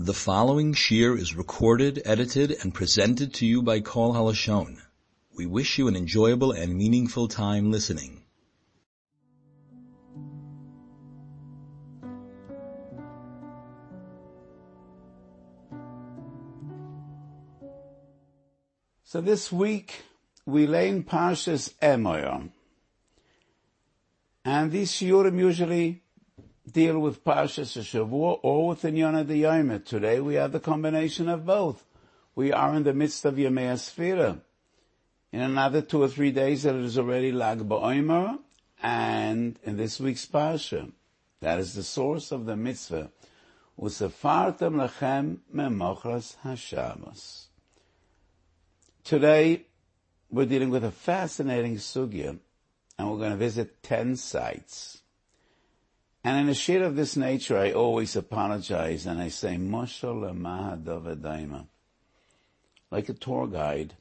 The following shiur is recorded, edited, and presented to you by Kol Halashon. We wish you an enjoyable and meaningful time listening. So this week we learn Parshas Emor. And these shiurim usually deal with Parshas Shavua or with Inyana de Yomer. Today we have the combination of both. We are in the midst of Yemei Asfira. In another two or three days it is already Lag BaOmer and in this week's Parsha. That is the source of the mitzvah. Usefartem lechem memochras hashabbos. Today, we're dealing with a fascinating sugya, and we're going to visit 10 sites. And in a shiur of this nature, I always apologize and I say, Moshe Like a tour guide,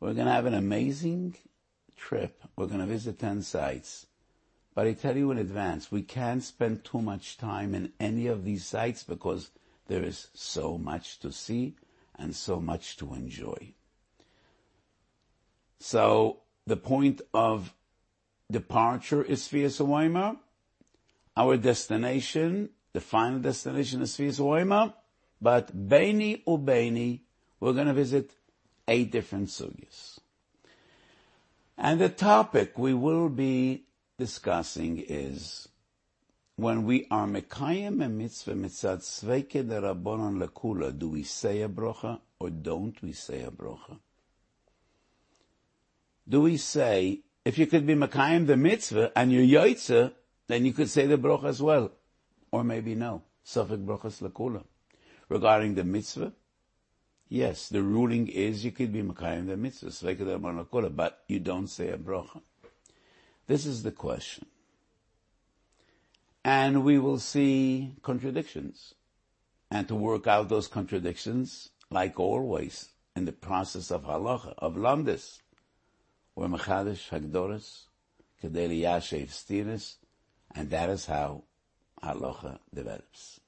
we're going to have an amazing trip. We're going to visit 10 sites. But I tell you in advance, we can't spend too much time in any of these sites because there is so much to see and so much to enjoy. So the point of departure is Sfias Our destination, the final destination is Sfias But Beini Ubeini, we're going to visit eight different sugyas. And the topic we will be discussing is when we are mekayim a mitzvah mitzad sveike de rabbonon lekula, do we say a brocha or don't we say a brocha? do we say, if you could be Makayim the mitzvah and you're then you could say the brocha as well. Or maybe no. Safek brochas lakula. Regarding the mitzvah, yes, the ruling is you could be Makayim the mitzvah, but you don't say a brocha. This is the question. And we will see contradictions. And to work out those contradictions, like always, in the process of halacha, of lamdis, we're Mechadish Hagdoris, Kedeli Yashev Stiris, and that is how Halacha develops.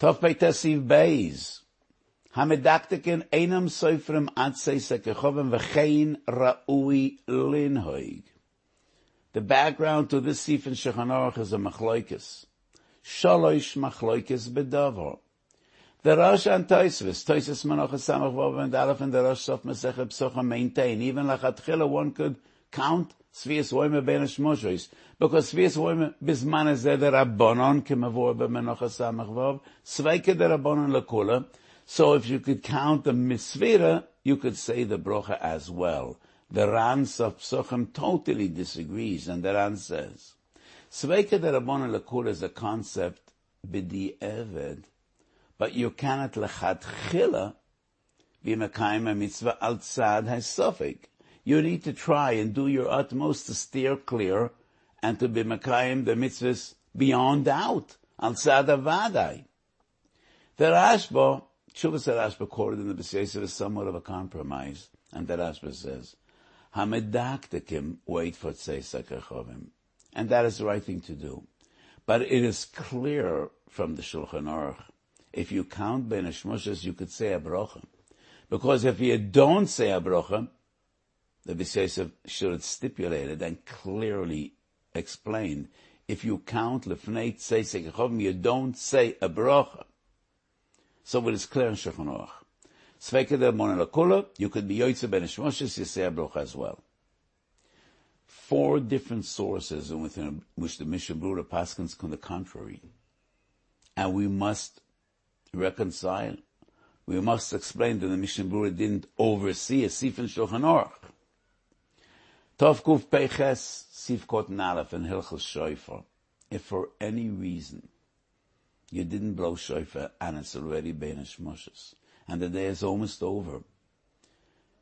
Tov Hamedaktiken Einam Soifrim Atzei Sekechovim V'chein Ra'ui Linhoig. The background to this Sif in Shechan is a machloikis. Shaloish machloikis bedavar. The Rosh and Toisvis, Toisvis Manocha Samach Vav and Aleph and the Rosh Sof Masechet Psocha maintain, even Lachatchila one could count Svias Woime Ben Shmoshois, because Svias Woime Bisman is the Rabbonon Kemavor B'Menocha Samach Vav, Sveike the Rabbonon Lakula, so if you could count the Misvira, you could say the Brocha as well. The Ran of Psochim totally disagrees, and the Ran says, Sveike the Rabbonon Lakula is a concept, B'di Eved, but you cannot lechatchila be mekayim a mitzvah al tzad hasofik. You need to try and do your utmost to steer clear and to be mekayim the mitzvahs beyond doubt al tzad avadai. The Rashba, Chuvas Rashba quoted in the B'Seisiv is somewhat of a compromise, and the Rashba says, Hamedaktikim wait for Tzeisakachovim. And that is the right thing to do. But it is clear from the Shulchan Aruch if you count Ben you could say a brocha. Because if you don't say a brocha, the B'Seisiv should have stipulated and clearly explained, if you count Lefnei Tzeisek Chovim, you don't say a brocha. So it is clear in Shulchan Aruch. Sveke de Monelakula, you could be Yoitze Ben Hashmoshes, you say a brocha as well. Four different sources within which the Mishnah Berurah Paskins on the contrary. And we must reconcile. We must explain that the Mishnah Berurah didn't oversee a Sif and Shulchan Aruch. Tov Kuf Peches, Sif Kot Nalef, and Hilchel Shofar. If for any reason you didn't blow Shofar and it's already Benish Moshes, and the day is almost over,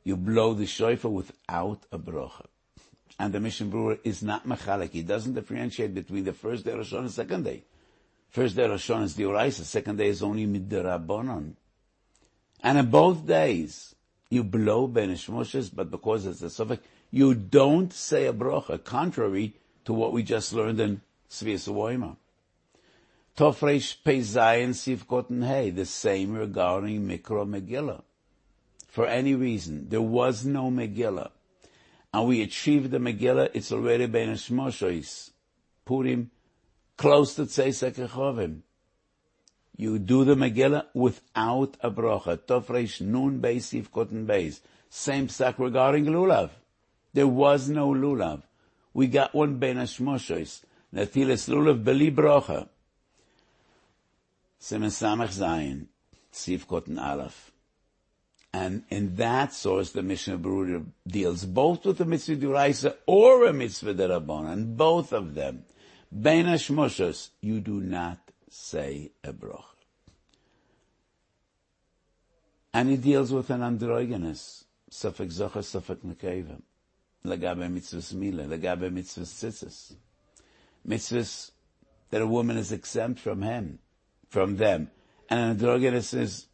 you blow the Shofar without a bracha. And the Mishnah Berurah is not mechalik. He doesn't differentiate between the first day Rosh and the second day. First day Rosh Hashanah is the Oraisa, second day is only Midrabanon. And in both days, you blow Ben Moshes, but because it's a suffix, you don't say a bracha, contrary to what we just learned in Svias Tofresh Peizayin Sivkot Hey, the same regarding Mikra Megillah. For any reason, there was no Megillah. And we achieved the Megillah, it's already been a Shmoshois. Purim, close to Tzeisek Echovim. You do the Megillah without a bracha. Tofresh Nun Beis Sivkot Beis. Same sack regarding Lulav. There was no Lulav. We got one Ben Hashmoshois. Natilas Lulav Beli Bracha. Simen Samach Zayin. Siv Kotten Aleph. And in that source, the Mishnah Berurah deals both with the mitzvah duraisa or a mitzvah derabanan, both of them. Ben you do not say a bracha. And he deals with an androgynous, safek zocha, safek nekeva, legabe mitzvahs mila, legabe mitzvahs tzitzis. Mitzvahs that a woman is exempt from him, from them. And an androgynous is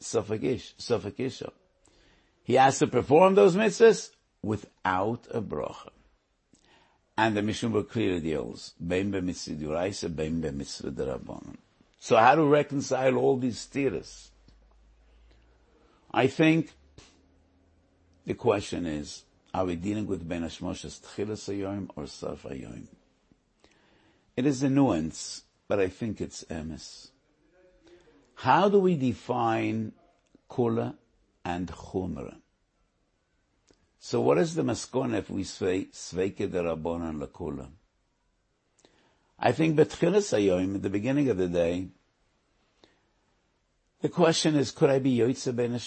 safek ish, safek. He has to perform those mitzvahs without a bracha. And the Mishnah clearly deals, bein be mitzvah duraisa, bein be mitzvah derabanan. So how to reconcile all these theories? I think the question is, are we dealing with Ben Hashmoshes Tchilas Ayoim or Saf Ayoim? It is a nuance, but I think it's emes. How do we define Kula and Chumra? So what is the maskon if we say Sveike de Rabbonan Lakula? I think Betchilas Ayoim, at the beginning of the day, the question is, could I be Yoitze Ben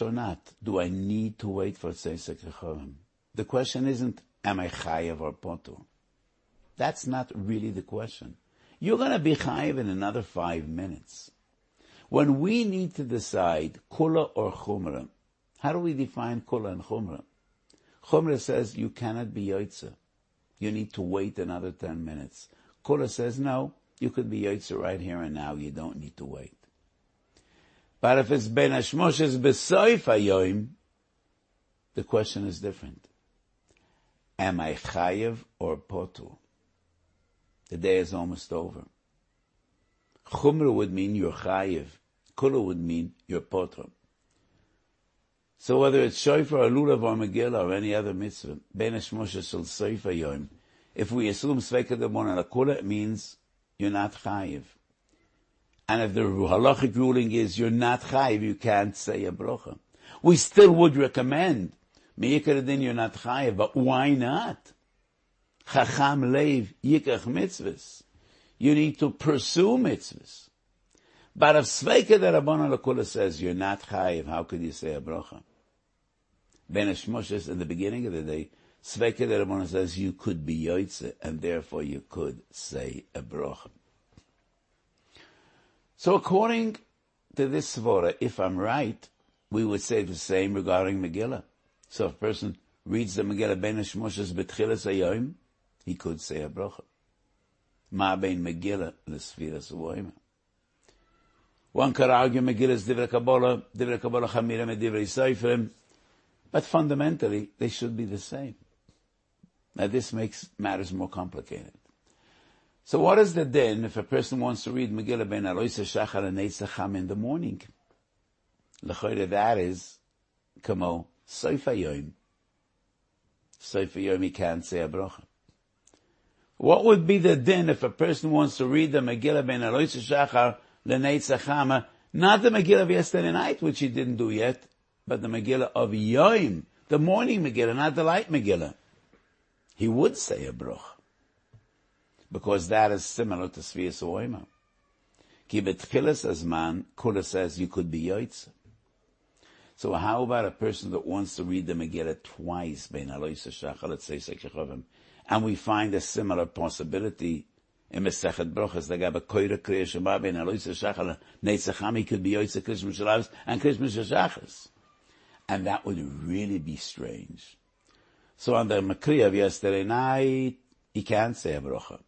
or not? Do I need to wait for Tzeisek Rechovim? The question isn't, am I Chayev or Potu? That's not really the question. You're gonna be Chayev in another five minutes. When we need to decide Kula or Chumra, how do we define Kula and Chumra? Chumra says you cannot be Yoitze. You need to wait another ten minutes. Kula says no, you could be Yoitze right here and now, you don't need to wait. But if it's Ben Hashmoshes B'Soif Hayoim, the question is different. Am I Chayev or Potu? The day is almost over. Chumra would mean you're Chayev. Kula would mean you're Potu. So whether it's Shoifer or Lulav or Megillah or any other mitzvah, Ben Hashmoshes Shel Soif Hayoim, if we assume Sveka Demon and Kula, it means you're not Chayev. And if the halachic ruling is you're not chayiv, you can't say a bracha. We still would recommend miyikaradin you're not chayiv, but why not? Chacham leiv yikach mitzvahs. You need to pursue mitzvahs. But if Sveika the Rabbanan Lakula says you're not chayiv, how could you say a bracha? Ben Hashmoshes in the beginning of the day, Sveika the Rabbanan says you could be yoitze, and therefore you could say a bracha. So according to this svara, if I'm right, we would say the same regarding Megillah. So if a person reads the Megillah Ben Hashmoshes Betchilas Ayoim, he could say a bracha. Ma ben Megillah l'sfiras u'oima. One could argue Megillah is Divrei Kabbalah, Divrei Kabbalah Chamirim and Divrei Seifrim, but fundamentally they should be the same. Now this makes matters more complicated. So what is the din if a person wants to read Megillah ben Aloisa Shachar and Eitzacham in the morning? L'choyre that is, kamo, Soifa Yoim he can't say a bracha. What would be the din if a person wants to read the Megillah ben Aloisa Shachar L'Neitzachama, not the Megillah of yesterday night, which he didn't do yet, but the Megillah of Yoim, the morning Megillah, not the light Megillah. He would say a bracha because that is similar to Svias Oima. Ki betchilas as man, Kula says you could be Yoitza. So how about a person that wants to read the Megillah twice, and we find a similar possibility in Mesechet Brochas, the Gaba Koira Kriya Shema Ben Aloisa Shachar, Neitzachami could be Yoitza Krishma and Krishma Shachas. And that would really be strange. So on the Makriya of yesterday night, he can't say a brocha.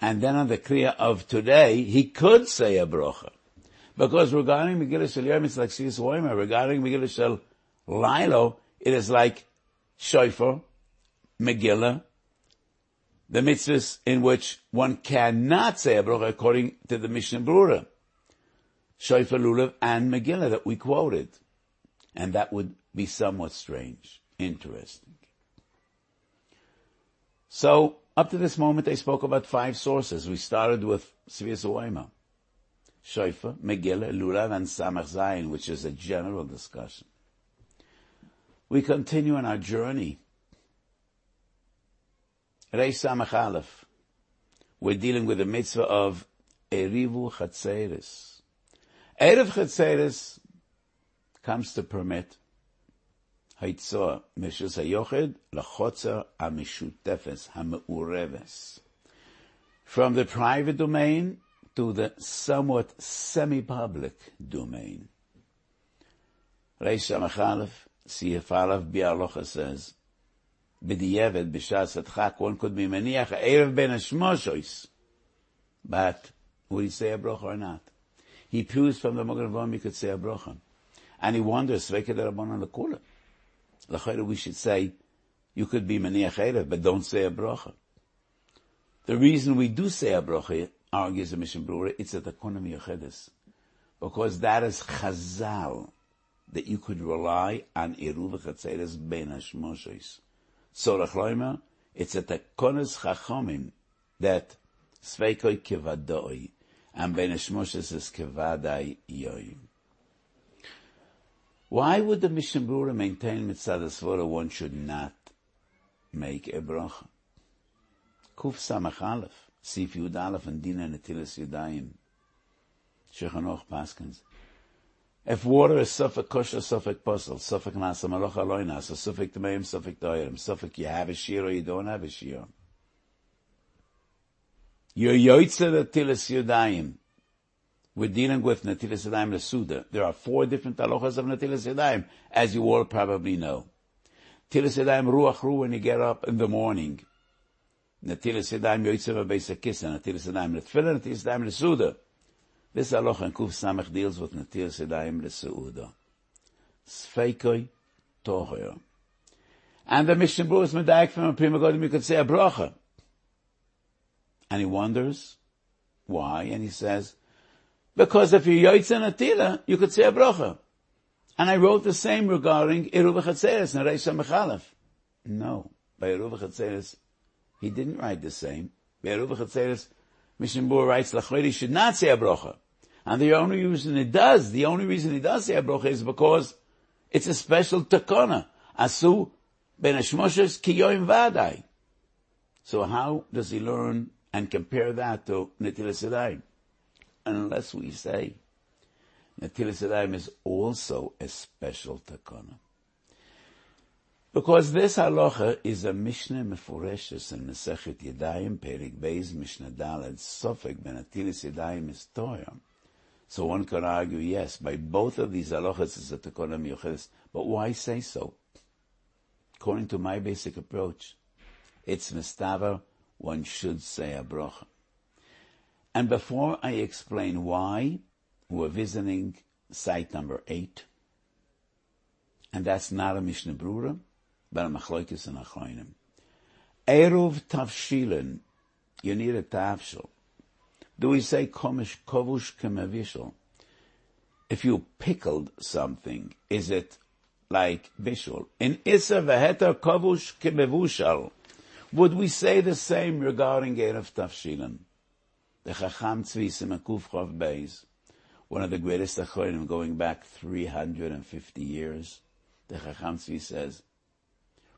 And then on the Kriya of today, he could say a brocha. Because regarding Megillah Shel Yom, it's like Sis Woimer. Regarding Megillah Shel Lilo, it is like Shofar, Megillah, the mitzvahs in which one cannot say a bracha according to the Mishnah Brura, Shofar Lulav and Megillah that we quoted. And that would be somewhat strange. Interesting. So, up to this moment, they spoke about five sources. We started with Svias Shofar, Megillah, Lulav, and Samach Zayin, which is a general discussion. We continue on our journey Reis Samach Aleph. We're dealing with the mitzvah of Erivu Chatzeres. Erev Chatzeres comes to permit Haitzor Meshus HaYochid Lachotzer HaMeshutefes HaMe'ureves. From the private domain to the somewhat semi-public domain. Reish Samach Aleph, Bialocha says, b'diyevet b'shas adchak, one could be maniach erev ben hashmoshois. But would he say a brocha or not? He proves from the Magen Avraham he could say a brocha. And he wonders, sveke the Rabbanon lekula. L'chayre we should say, you could be maniach erev, but don't say a brocha. The reason we do say a brocha, argues the Mishnah Brura, it's at the Konam Yochedes. Because that is chazal, that you could rely on Eruv Chatzeres ben Hashmoshois. Sorach Loimer, it's at the Chachomim that Sveikoi Kevadoi and Ben Shmoshes is Kevadai Yoim. Why would the Mishnah Brura maintain Mitzad Svora one should not make a bracha? Kuf Samach Aleph, Sif Yud Aleph and Dina Netilas Yudayim. Shechanoch Paskins. If water is suffik kosher, suffik puzzle, suffik nasa malacha loy nasa, suffik tmeim, suffik doirim, suffik you have a shir or you don't have a shir. You're yoitze netilas yudayim. We're dealing with netilas yudayim lesuda. There are four different halachas of netilas yudayim, as you all probably know. Netilas yudayim ruach ru when you get up in the morning. Netilas yudayim yoitze v'beis akisa, netilas yudayim letfilah, netilas yudayim lesuda. This halacha in Kuf Samach deals with Natir Sedayim L'Seuda. Sfeikoi Tohoyo. And the Mishnah Brura is Medaik from a Prima Godim, you could say a bracha. And he wonders why, and he says, because if you yoitz and atila, you could say a bracha. And I wrote the same regarding Iruv Chatzeres and Reisha Mechalef. No, by Iruv Chatzeres, he didn't write the same. Chatzeres, Mishnah Brura writes, Lachori should not say a bracha. And the only reason it does, the only reason he does say a bracha is because it's a special takana. Asu ben Hashmoshes kiyoim vadai. So how does he learn and compare that to Netilas Yadayim? Unless we say Netilas Yadayim is also a special takana. Because this halacha is a Mishnah Mefureshes in Mesechet Yadayim, Perik Beis, Mishnah Daled, Sofek ben Netilas Yadayim is Torah. So one could argue, yes, by both of these halachas is a tekona miyuchedes. But why say so? According to my basic approach, it's mistava, one should say a bracha. And before I explain why, we're visiting site number eight, and that's not a Mishnah Brura, but a Machloikis and Achroinim. Eruv Tavshilin, you need a tavshil. Do we say komish kovush kemevishal? If you pickled something, is it like bishul? In isa veheter kovush kemevushal, would we say the same regarding Erev Tafshilan? The Chacham Tzvi Simakuf Chav Beis, one of the greatest Achorim going back 350 years, the Chacham Tzvi says,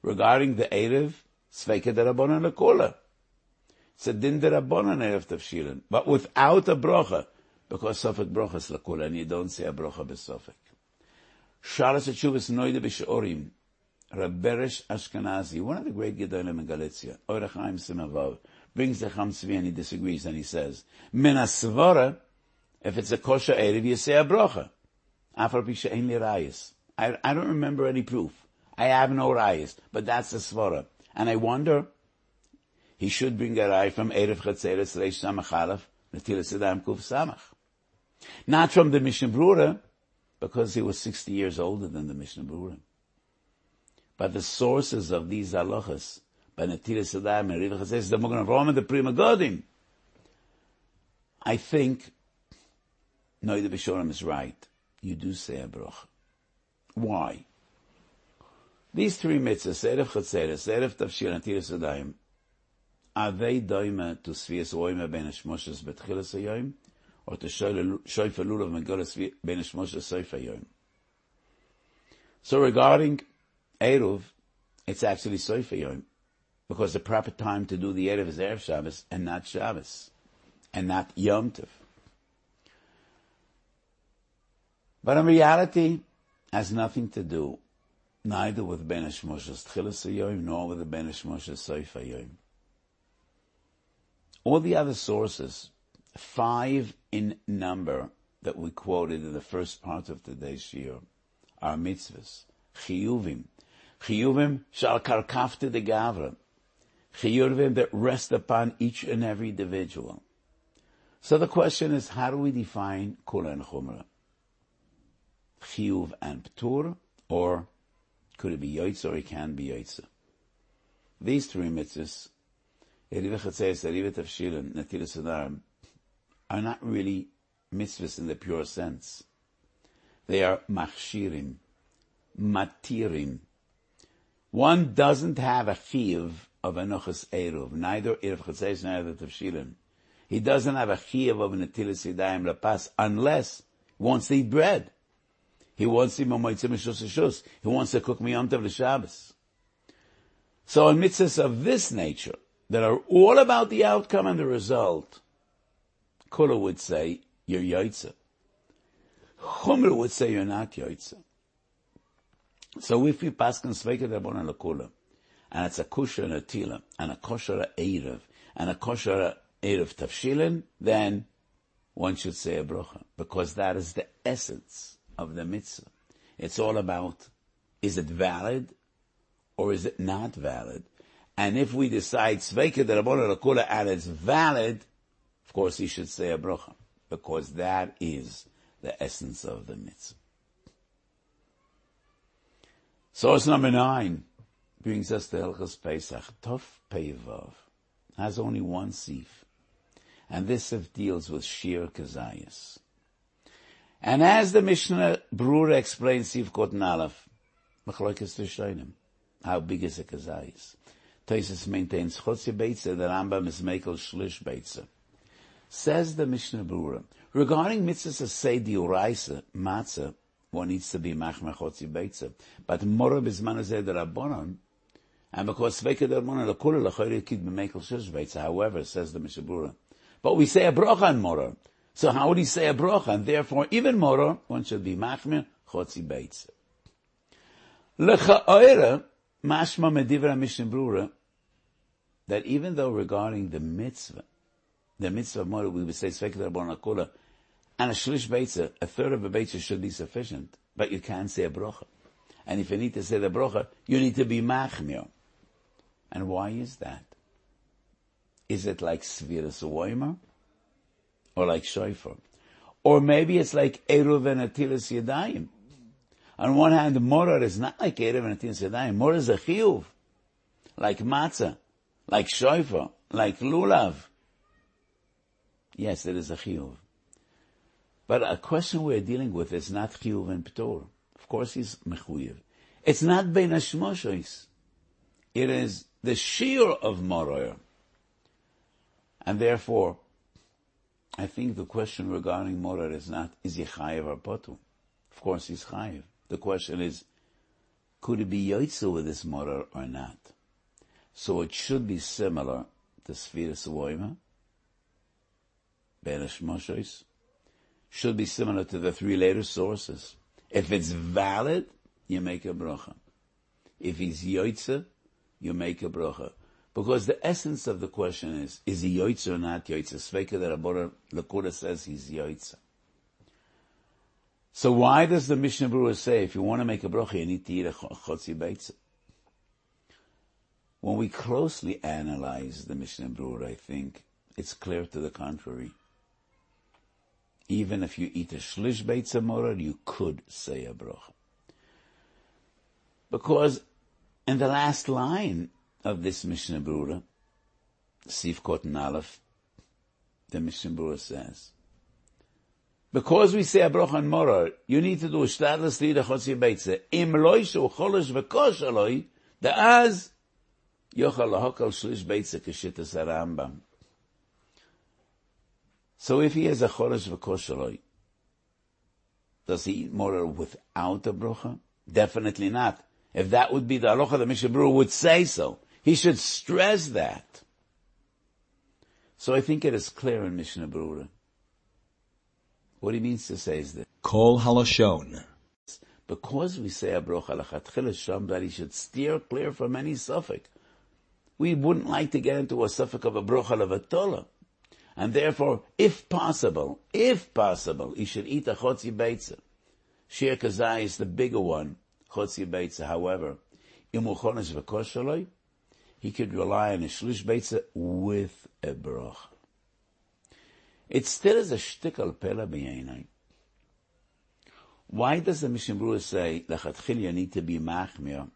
regarding the Erev, Sveike Derabonon Lekola. It's derabonan erev tafshilin, but without a brocha, because sofek brocha is lakula, and you don't say a brocha besofek. Shalas Achuvas Noida B'Shorim, Rabberesh Ashkenazi, one of the great Gedolim in Galicia, Orechaim Simavav, brings the Cham Tzvi and he disagrees and he says, Min if it's a kosher Erev, you say a brocha. Afar Pisha Ein Li I, I don't remember any proof. I have no rayas, but that's the svara. And I wonder, he should bring a rai from Erev Chatzeres Reish Samach Aleph, Netilas Yadayim Kuf Samach. Not from the Mishnah Brura, because he was 60 years older than the Mishnah Brura. But the sources of these halachas by Netilas Yadayim and Rivach says the Mogan Avraham and the Prima Godim. I think Noida Bishorim is right. You do say a bracha. Why? These three mitzvahs, Erev Chatzeres, Erev Tavshir, and Tiras Yadayim, are they doime to Svias Oime Ben Hashmoshes Betchilas Hayom, or to Shoifa Lulav Megolas Ben Hashmoshes Soifa Hayom? So regarding Eruv, it's actually Soifa Hayom, because the proper time to do the Erev is Erev Shabbos, and not Shabbos, and not Yom Tov. But in reality, has nothing to do neither with Ben Moshe's Tchilas nor with the Ben Moshe's Seifa Yom. All the other sources, five in number that we quoted in the first part of today's year, are mitzvahs, chiyuvim. Chiyuvim shall karkafte de gavra. Chiyuvim that rest upon each and every individual. So the question is, how do we define kula and chumrah? Chiyuv and ptur, or could it be Yoitza or it can be Yoitza? These three mitzvahs, Eriva Chatzes, Eriva Tafshilin, Natilas Adarim, are not really mitzvahs in the pure sense. They are machshirim, matirim. One doesn't have a chiv of enochas eruv, neither Eriv Chatzes, neither Tafshilin. He doesn't have a chiv of Natilas Yadayim Lapas unless he wants to eat bread. He wants him a shus He wants to cook me Yom Tov Shabbos. So in mitzvahs of this nature, that are all about the outcome and the result, Kula would say, you're Yaitza. Chumra would say you're not Yaitza. So if we pass on Sveka Rabban Lakula, and it's a kusha and a tila, and a kosher Erev, and a kosher Erev Tafshilin, then one should say a bracha, because that is the essence of the mitzvah. It's all about, is it valid or is it not valid? And if we decide Sveika Darabona Lakula and it's valid, of course he should say a bracha, because that is the essence of the mitzvah. Source number nine brings us to Hilchas Pesach. Tov Peivav has only one sif, and this sif deals with Shir Kazayas. And as the Mishnah Brura explains, Siv Kotan Aleph, Machloikas Rishonim, how big is a kazayis? Toises maintains Chotzi Beitza, the Rambam is Mekel Shlish Beitza. Says the Mishnah Brura, regarding mitzvahs say diuraisa, matzah, one needs to be machmer Chotzi Beitza. But Bizman Azeh the Rabbonon, and because Sveka the Rabbonon, Lakula Lachori Kid Mekel Shlish Beitza, however, says the Mishnah Brura. But we say a bracha on Mora. So how would he say a bracha? And therefore, even more, one should be machmir chotzi beitz. Lecha'oira, mashma medivra mishnah brura, that even though regarding the mitzvah, the mitzvah of Mora, we would say svekit rabon akula, and a shlish beitza, a third of a beitza should be sufficient, but you can't say a bracha. And if you need to say the bracha, you need to be machmir. And why is that? Is it like Sviras Woimer? Or like shofar. Or maybe it's like Eruv and Atilas Yadayim. On one hand, Morar is not like Eruv and Atilas Yadayim. Morar is a chiyuv. Like matzah, like shofar, like lulav. Yes, it is a chiyuv. But a question we're dealing with is not chiyuv and ptor. Of course he's mechuyev. It's not bein hashmoshois. It is the shear of Morar. And therefore, I think the question regarding Morar is not, is he chayiv or potu? Of course he's chayiv. The question is, could it be yoitzu with this Morar or not? So it should be similar to Sfiras Woima, Beresh Moshes, should be similar to the three later sources. If it's valid, you make a bracha. If he's yoitze, you make a bracha. Because the essence of the question is, is he yoitza or not yoitza? Sveka that Abora Lakura says he's yoitza. So why does the Mishnah Berurah say, if you want to make a bracha, you need to eat a chotzi beitza? When we closely analyze the Mishnah Berurah, I think it's clear to the contrary. Even if you eat a shlish beitza morar, you could say a bracha. Because in the last line, of this Mishnah Brura, Sif Kotan Aleph, the Mishnah Brura says, because we say a broch on morar, you need to do shtadlis li chotzi beitze. Im loy shu cholish v'kosh aloi, da'az yochal lahokal shlish beitze k'shittas Rambam. So if he has a cholish v'kosh aloi, does he eat morar without a brocha? Definitely not. If that would be the halacha, the Mishnah Brura would say so. He should stress that. So I think it is clear in Mishnah Brura what he means to say is that Kol halashon. Because we say a brocha lachatchila sham that he should steer clear from any suffix. We wouldn't like to get into a suffix of a brocha levatola. And therefore, if possible, if possible, he should eat a chotzi beitza. Shir kazai is the bigger one, chotzi beitza. However, imuchonis v'koshaloi, he could rely on a shlish beitza with a brocha. It still is a shtickle pela b'yainai. Why does the Mishnah Brura say lechatchil you need to be machmir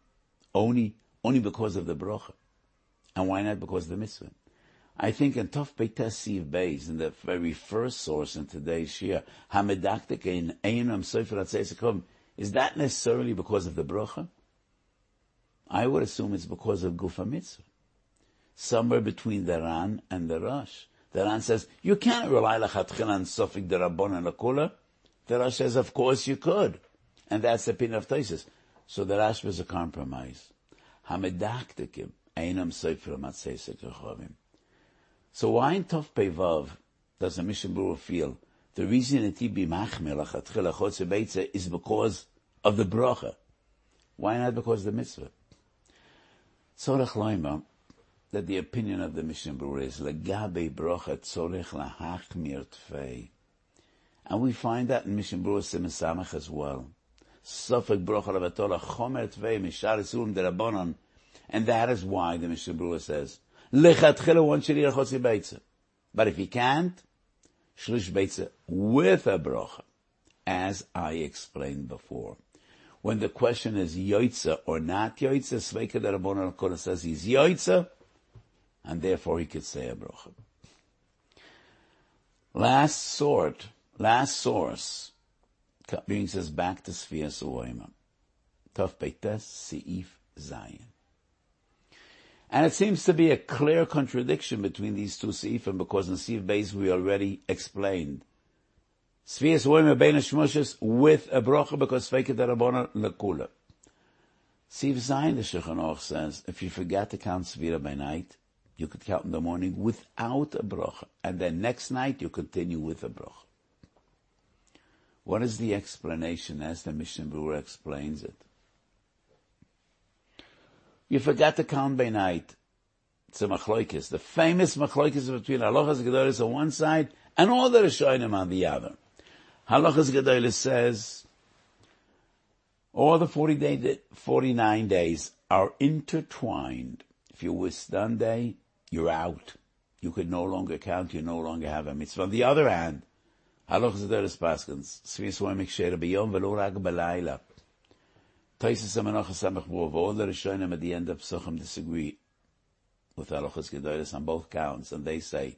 only only because of the bracha, and why not because of the mitzvah? I think in Tov Beitasiv Beis, in the very first source in today's Shiur, Hamedaktik in Einam Sefer Atzeisakom, is that necessarily because of the bracha? I would assume it's because of Gufa Mitzvah. Somewhere between the Ran and the Rosh. The Ran says, you can't rely lachatchil on Sofik Derabon and Akula. The Rash says, of course you could. And that's the pin of Taisis. So the Rash was a compromise. Hamedaktikim, Einam So why in Tov Pevav does the Mishnah Brura feel the reason that he be machmir lachatchil achotze is because of the bracha? Why not because of the mitzvah? Tzorech loima, that the opinion of the Mishnah Brura is legabe brocha tzorech lahachmir tfei. And we find that in Mishnah Brura Simasamach as well. Suffolk brocha levatola chomer tvei mishar isurim derabonon. And that is why the Mishnah Brura says, lechatchila one should eat a chotzi beitza. But if he can't, shlish beitza with a brocha, as I explained before. When the question is yoitza or not yoitza, Sveika Darabonon says he's yoitza, and therefore he could say a bracha. Last sort, last source, brings us back to Sfias Uoima. Tov Peites Seif Zion. And it seems to be a clear contradiction between these two seifim because in Seif Beis we already explained. Sfias Uoima Bein Shmoshes with a bracha because Feket Arabona Lekula. Seif Zayin, the Shulchan says, if you forget to count Svira by night, you could count in the morning without a bracha, and then next night you continue with a bracha. What is the explanation as the Mishnah Brura explains it? You forgot to count by night. It's a machloikis. The famous machloikis between halachas gedolis on one side and all the rishonim on the other. Halachas gedolis says all the 40 day, 49 days are intertwined. If you wish Sunday, you're out. You could no longer count, you no longer have a mitzvah. On the other hand, Haloch Zederes Paskins, Svi Swamik Shera B'yom V'lo Rag B'layla. Taisis Amanoch Samach B'ov, all the Rishonim at the end of Psuchim disagree with Halochas Gedolis on both counts, and they say,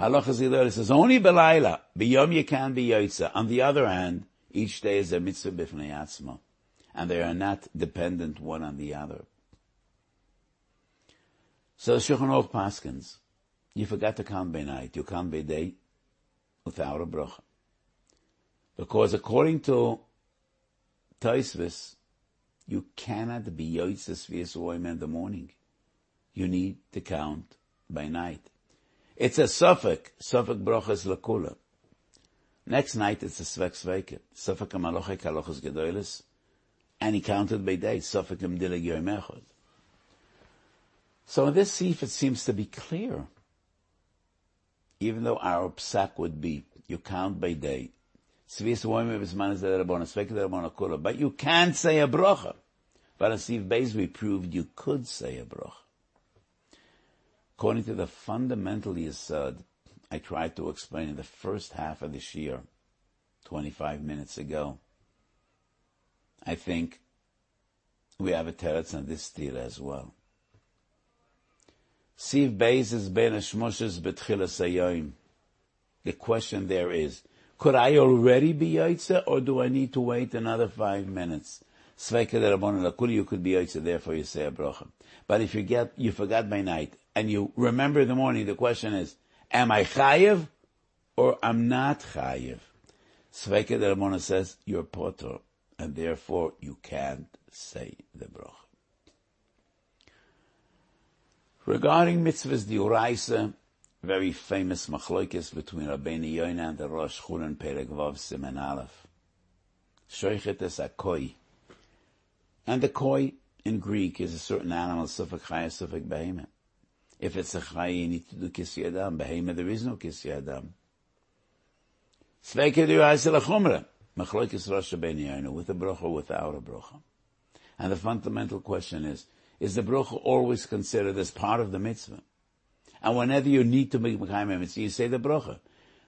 Halochas Gedolis is only B'layla, B'yom you can be Yotza. On the other hand, each day is a mitzvah atzma, and they are not dependent one on the other. So Shulchan Aruch Paskins, you forgot to count by night, you count by day without a bracha. Because according to Taisvis, you cannot be Yoitzes V'Yisuoim in the morning. You need to count by night. It's a suffix, suffix brachas lakula. Next night it's a svek sveke, suffix amalochek halochas gedoilis, and he counted by day, suffix amdilig yoimechot. So in this seif, it seems to be clear. Even though our psak would be, you count by day. But you can't say a bracha. But in Seif Beis, we proved you could say a bracha. According to the fundamental Yisod, uh, I tried to explain in the first half of this year, 25 minutes ago. I think we have a teretz on this stira as well. Siv Beis is ben Shmoshes betchilas hayoim. The question there is, could I already be Yaitse, or do I need to wait another five minutes? Sveika derabon lakuli, you could be Yaitse, therefore you say a bracha. But if you get, you forgot by night, and you remember in the morning, the question is, am I chayiv, or I'm not chayiv? Sveika derabon says, you're potter, and therefore you can't say the bracha. Regarding mitzvahs diuraisa, very famous machlokes between Rabbeinu Yoina and the Rosh Chunan Perek Vav Siman Aleph. Shoichet es akoi. And the koi in Greek is a certain animal, sufik chaya, sufik behemoth. If it's a chaya, you need to do kisi adam. Behemoth, there is no kisi adam. Sveike diuraisa lachumra. Machlokes Rosh Rabbeinu with a brocha without a brocha. And the fundamental question is, is the bracha always considered as part of the mitzvah? And whenever you need to make Mekayim mitzvah, you say the bracha.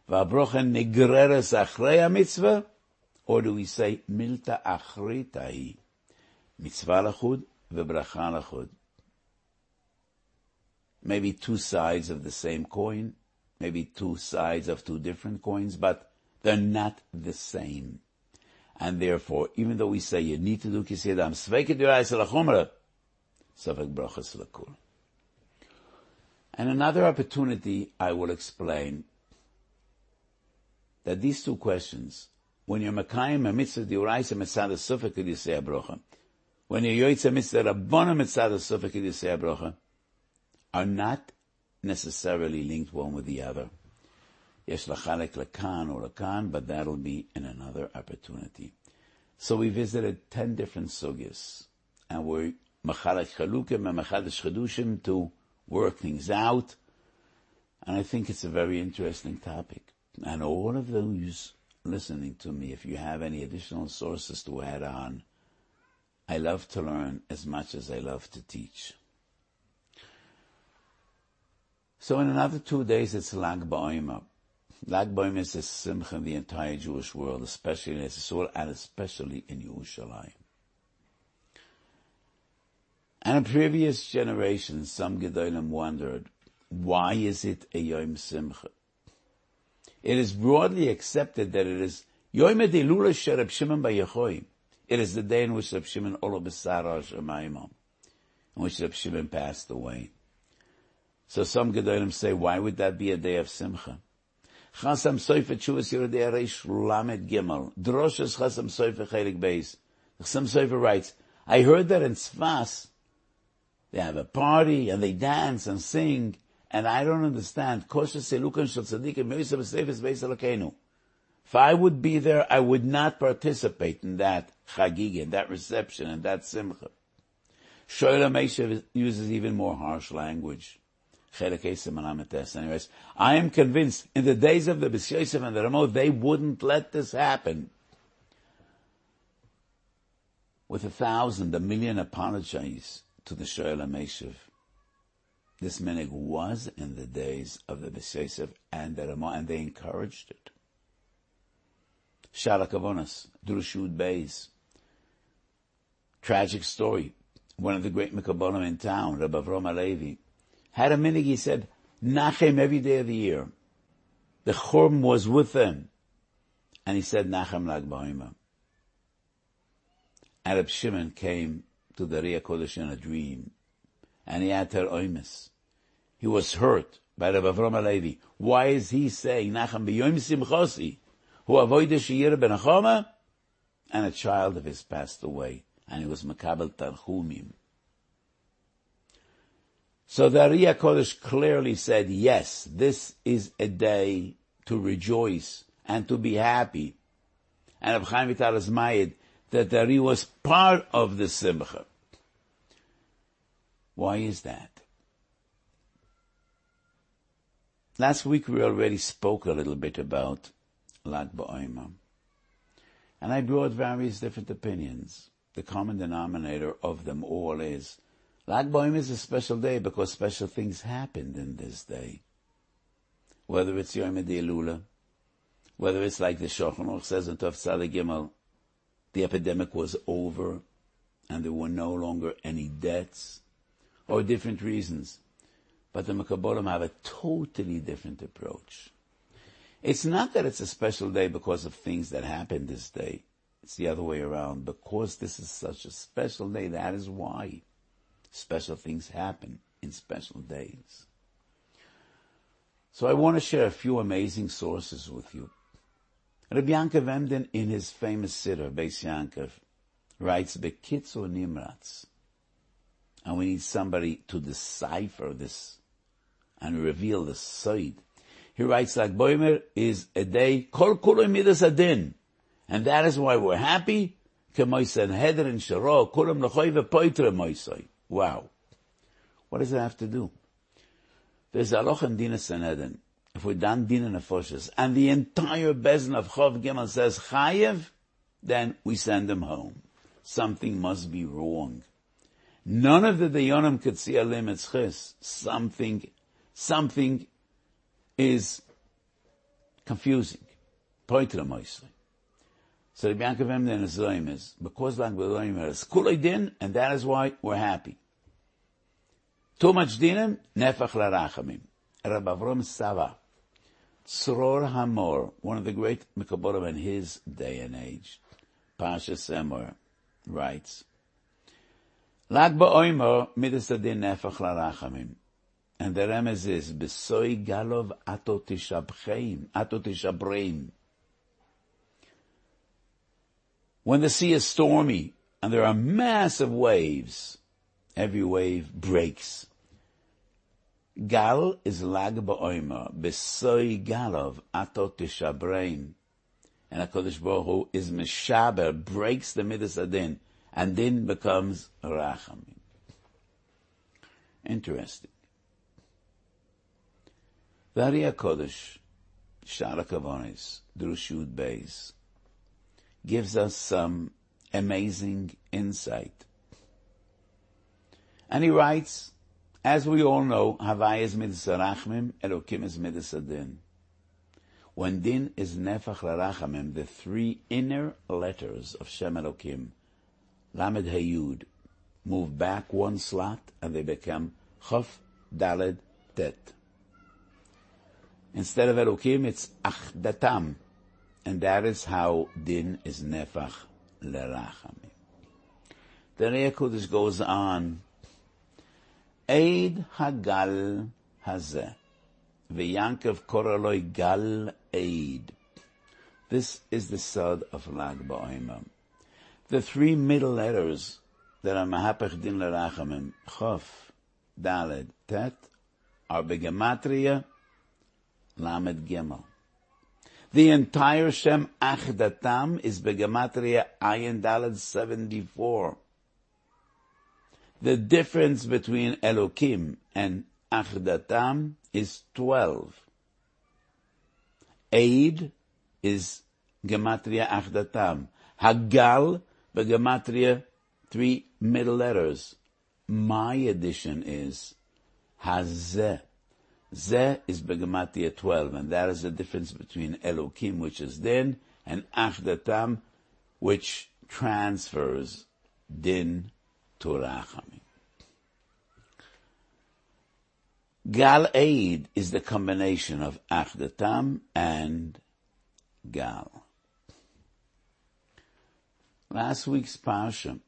V'abrocha negreres achrei mitzvah, or do we say milta achritai? Mitzvah lachud v'bracha lachud. Maybe two sides of the same coin, maybe two sides of two different coins, but they're not the same. And therefore, even though we say you need to do kisiyadam, sveket yurayis lachumra, Savak Brachas Lakul. And another opportunity I will explain that these two questions, when you're Makayim a mitzvah diuraisa mitzvah sufik could you say a brocha? When you're yoytza mitzvah rabbana mitzvah sufik could you say a brocha? Are not necessarily linked one with the other. Yes, lachalek lakan or lakan, but that'll be in another opportunity. So we visited ten different sugyas, and we're Machalek Chalukim and Machadash Chadushim to work things out. And I think it's a very interesting topic. And all of those listening to me, if you have any additional sources to add on, I love to learn as much as I love to teach. So in another two days, it's Lag Ba'omer. Lag Ba'omer is a simcha in the entire Jewish world, especially in Israel and especially in Yerushalayim. And in previous generations, some Gedolim wondered, why is it a Yom Simcha? It is broadly accepted that it is Yom Elula Sherab Shimon Bayachoy. It is the day in which Reb Shimon Olo Besara Shemaimon, in which Reb Shimon passed away. So some Gedolim say, why would that be a day of Simcha? Chasam Soifer Chuvas Yerodei Reish Lamed Gimel. Droshes Chasam Soifer Chelik Beis. Chasam Soifer writes, I heard that in Sfas, they have a party and they dance and sing, and I don't understand. If I would be there, I would not participate in that chagig, in that reception, and that simcha. Shoyla Meshav uses even more harsh language. Anyways, I am convinced in the days of the B'Yosef and the Ramo, they wouldn't let this happen. With a thousand, a million apologies, to the Shoel HaMeshiv. This minig was in the days of the B'Yosef and the Ramah, and they encouraged it. Shalakavonas, Drushud Beis. Tragic story. One of the great Mikabonim in town, Rabbi Avrom Alevi, had a minig, he said, Nachem every day of the year. The Chorm was with them. And he said, Nachem Lag Ba'ima. Arab Shimon came to the Ria Kodesh in a dream, and he had her oimis. He was hurt by Rabbi Avram Alevi. Why is he saying, Nachem b'yoim simchosi, who avoided Shiyir ben? And a child of his passed away, and he was Makabel Tanchumim. So the Ria Kodesh clearly said, yes, this is a day to rejoice and to be happy. And Reb Chaim Vital Mayid that the Ari was part of the Simcha. Why is that? Last week we already spoke a little bit about Lag BaOmer. And I brought various different opinions. The common denominator of them all is Lag BaOmer is a special day because special things happened in this day. Whether it's Yom Elula, whether it's like the Shulchan says in Tov Gimel, the epidemic was over and there were no longer any deaths, or different reasons. But the Mekabolim have a totally different approach. It's not that it's a special day because of things that happened this day. It's the other way around. Because this is such a special day, that is why special things happen in special days. So I want to share a few amazing sources with you. Rabbi Yankov Emden, in his famous sitter, Beis Yankov, writes Bekitzu Nimratz. And we need somebody to decipher this and reveal the side. He writes like Boimer is a day, Kol Kulu Midas Adin. And that is why we're happy. Kemoisen Heder and Sharo, Kulam Lechoive Poitre Moisoi. Wow. What does it have to do? There's a loch in Dina Sanhedrin. If we're done Nefoshes, and the entire Bezin of Chov Gimel says Chayev, then we send them home. Something must be wrong. None of the Dayonim could see a limit chis. Something, something is confusing. Poitra Moisli. So the Yankov Emden is because like the is Kulay Din, and that is why we're happy. Too much dinim, nefach larachamim. Rabbi Avram Sava, Tzror Hamor, one of the great Mekaborim in his day and age, Parshas Emor, writes, Lag ba'oimer midas adin nefach larachamim. And the remez is, Besoy galov ato tishabcheim, ato tishabreim. When the sea is stormy and there are massive waves, every wave breaks. Gal is lag ba'oima, besoy galov atot tishabrein. And HaKadosh Baruch Hu is mishaber, breaks the midas adin, and then becomes rachamim. Interesting. The Ari HaKodesh, Drushud Beis, gives us some amazing insight. And he writes, as we all know, Havai is midas rachmim, Elokim is midas adin. When din is nefach larachamim, the three inner letters of Shem Elokim, Lamed Hayud, move back one slot and they become Chaf Daled Tet. Instead of Elokim, it's Achdatam, and that is how din is nefach lerachamim. The Ari HaKodesh goes on Eid Hagal Hazeh. V'Yankov Koroloi Gal Eid. This is the sod of Lag Ba'oimah. The three middle letters that are Mahapach Din Lerachamim, Chof, Daled, Tet, are Begematria, Lamed Gimel. The entire Shem Achdatam is Begematria Ayin Daled 74 the difference between Elokim and Achdatam is 12. Eid is Gematria Achdatam. Hagal, the Gematria, three middle letters. My addition is Hazeh. Zeh is Begematria 12, and that is the difference between Elokim, which is din, and Achdatam, which transfers din Gal Eid is the combination of Achdatam and Gal. Last week's Parsha,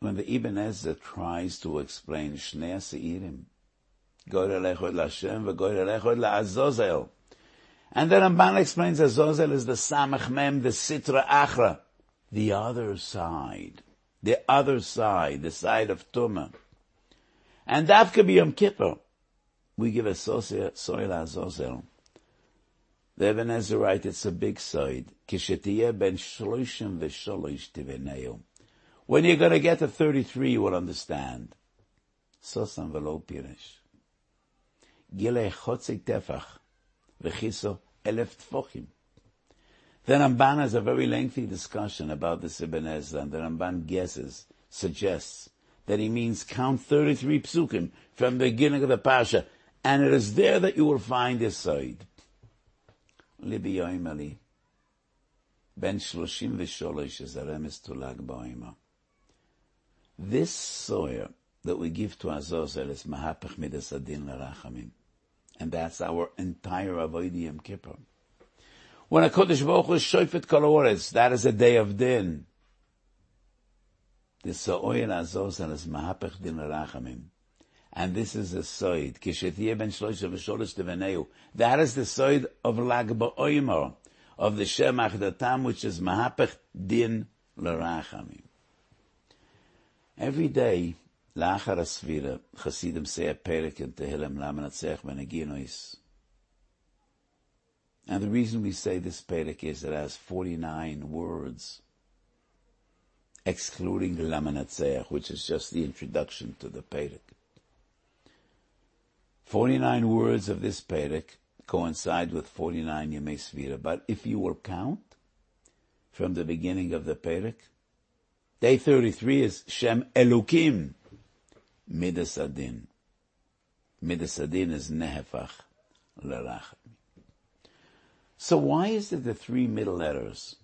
when the Ibn Ezra tries to explain Shnei Seirim, and then Ramban explains Azozel is the Samach Mem, the Sitra Achra, the other side the other side, the side of Tumah. And that could be Yom Kippur. We give a soil azozel. The Ibn Ezra writes it's a big side. Kishetiyeh ben shloishim v'sholoish tiveneu. When you're going to get to 33, you will understand. Sosan v'lo pirish. Gile chotzik tefach v'chiso elef tfochim. The Ramban has a very lengthy discussion about this Ibn Ezra, and the Ramban guesses, suggests, that he means count 33 psukim from the beginning of the Pasha, and it is there that you will find this side. Libi Yoimali, Ben Shloshim V'Sholosh is a remes to Lag Ba'ima. This soyer, that we give to Azazel is Mahapach Midas Adin Larachamim. And that's our entire Avodah Yom Kippur. When a Kodesh Baruch Hu is Shofet Kol that is a day of din. The Sa'oyer Azazel is Mahapach Din Larachamim. And this is the Soid. Kishetiyeh ben Shloisha v'sholish teveneu. That is the Soid of Lag Ba'oimer, of the Shem Achdatam, which is Mahapach Din Larachamim. Every day, Lachar Asvira, Chasidim say a Perek in Tehillim, Lamanatzeach Beneginois. And the reason we say this Perek is it has 49 words, excluding Lamanatzeach, which is just the introduction to the Perek. 49 words of this Perek coincide with 49 Yemei Svira, but if you will count from the beginning of the Perek, day 33 is Shem Elukim, Midas Adin. Midas Adin is Nehefach Lerachim. So why is it the three middle letters?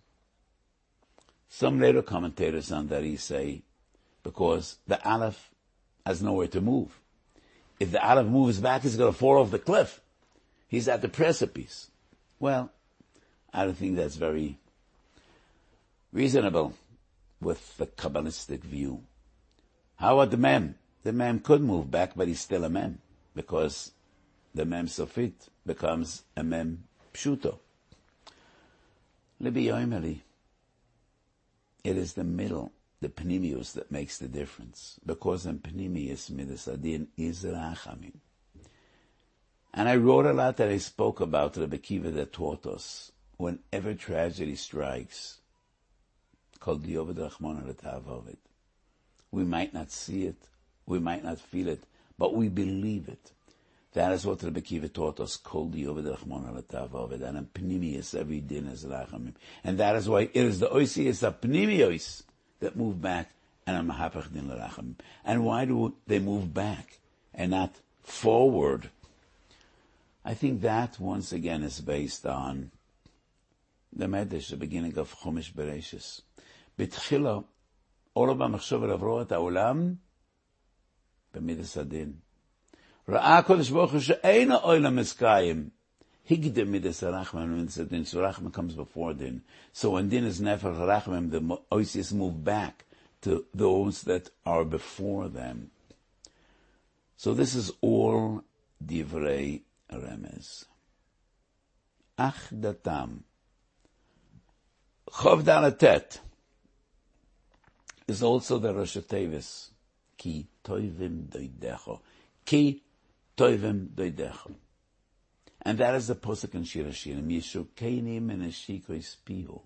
Some later commentators on that he say, because the Aleph has nowhere to move. If the Aleph moves back, he's going to fall off the cliff. He's at the precipice. Well, I don't think that's very reasonable with the Kabbalistic view. How about the Mem? The Mem could move back, but he's still a Mem, because the Mem Sofit becomes a Mem Pshuto. Libby Yoimeli, it is the middle the panemius that makes the difference. Because in panemius midas adin is rachamim. And I wrote a lot that I spoke about Rebbe Kiva that taught us whenever tragedy strikes, called Yovad Rachmon We might not see it, we might not feel it, but we believe it. That is what Rebbe Kiva taught us, called Yovad Rachmon and in Pnimius every din is Rachamim. And that is why it is the Oisius of Pnimius that move back and are mahapach din l'racham. And why do they move back and not forward? I think that once again is based on the Medrash, the beginning of Chumash Bereshis. בתחילה, אור במחשב לברוא את העולם במידס הדין. ראה הקדוש ברוך הוא שאין העולם מסקיים. Higdem midas rachman means that din surachman comes before din. So when din is nefer rachman, the oisius move back to those that are before them. So this is all divrei remez. Ach datam. Chov dalatet is also the Rosh Tevis. Ki toivim doidecho. Ki toivim doidecho. And that is the posuk in Shir Hashirim. And Eshikois Pihu.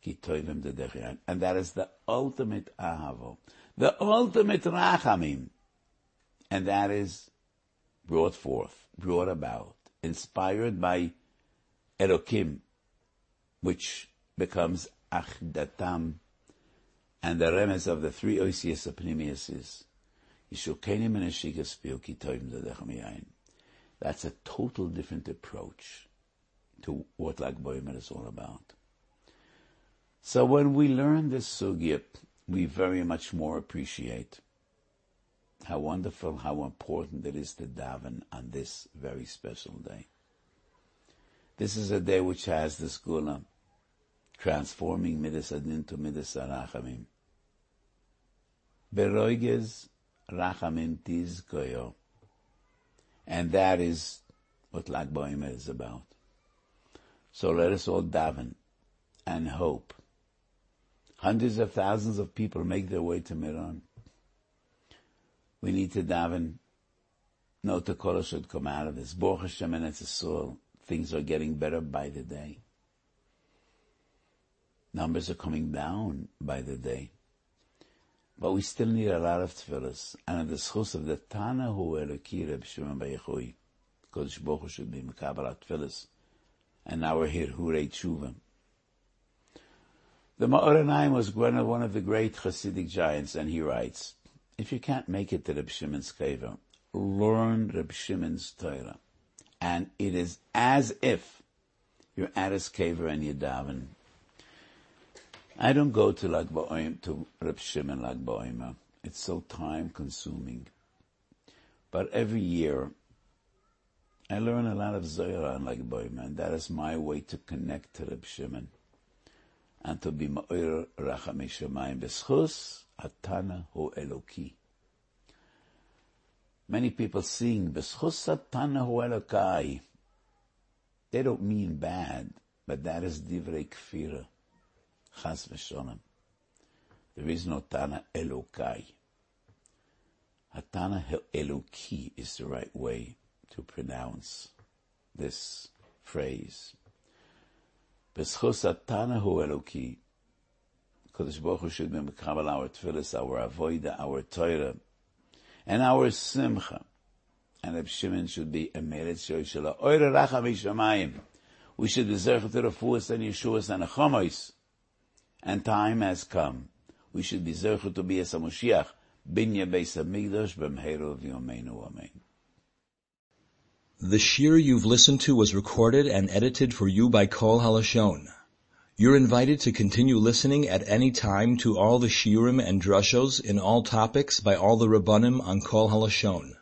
Ki toivim dedechian. And that is the ultimate ahavo. The ultimate rachamim. And that is brought forth, brought about, inspired by Elokim, which becomes Achdatam. And the remes of the three Oisias is That's a total different approach to what Lag is all about. So when we learn this sugya, we very much more appreciate how wonderful, how important it is to daven on this very special day. This is a day which has this gula, transforming midas adin to midas arachamim. Beroiges rachamim tizkoyo. And that is what Lag BaOmer is about. So let us all daven and hope. Hundreds of thousands of people make their way to Meron. We need to daven. No Takora should come out of this. Baruch Hashem and soul. Things are getting better by the day. Numbers are coming down by the day. But we still need a lot of tefillahs. And the schus of the Tana Hu Eloki Reb Shimon bar Yochai, Kodesh Baruch should be Mekabalat tefillahs. And now we're here, Hurei Tshuva. The Ma'or was one of the great Hasidic giants, and he writes, if you can't make it to Reb Shimon's Keva, learn Reb Shimon's Torah. And it is as if you're at his Keva and you daven I don't go to Lag Ba'oim, to Reb Shimon Lag Ba'oim. It's so time consuming. But every year, I learn a lot of Zohar on like Boyman. That is my way to connect to Reb Shimon and to be Ma'ir Rachamei Shemayim B'schus Atana Hu Eloki. Many people sing B'schus Atana Hu Elokai. They don't mean bad, but that is Divrei Kfira. Chas v'shonim. There is no Tana Elokai. Hatana Eloki is the right way to pronounce this phrase. B'schus Hatana Hu Eloki. Kodesh Baruch should be our tefillas, our avoida, our Torah, and our simcha. And Reb Shimon should be a meretz shoyshela. Oire racha mishamayim. We should deserve to the fullest and Yeshua's and a And time has come. We should be to be as a Moshiach. Binya Beis v'yomeinu amen. The shiur you've listened to was recorded and edited for you by Kol Halashon. You're invited to continue listening at any time to all the shiurim and drushos in all topics by all the rabbanim on Kol Halashon.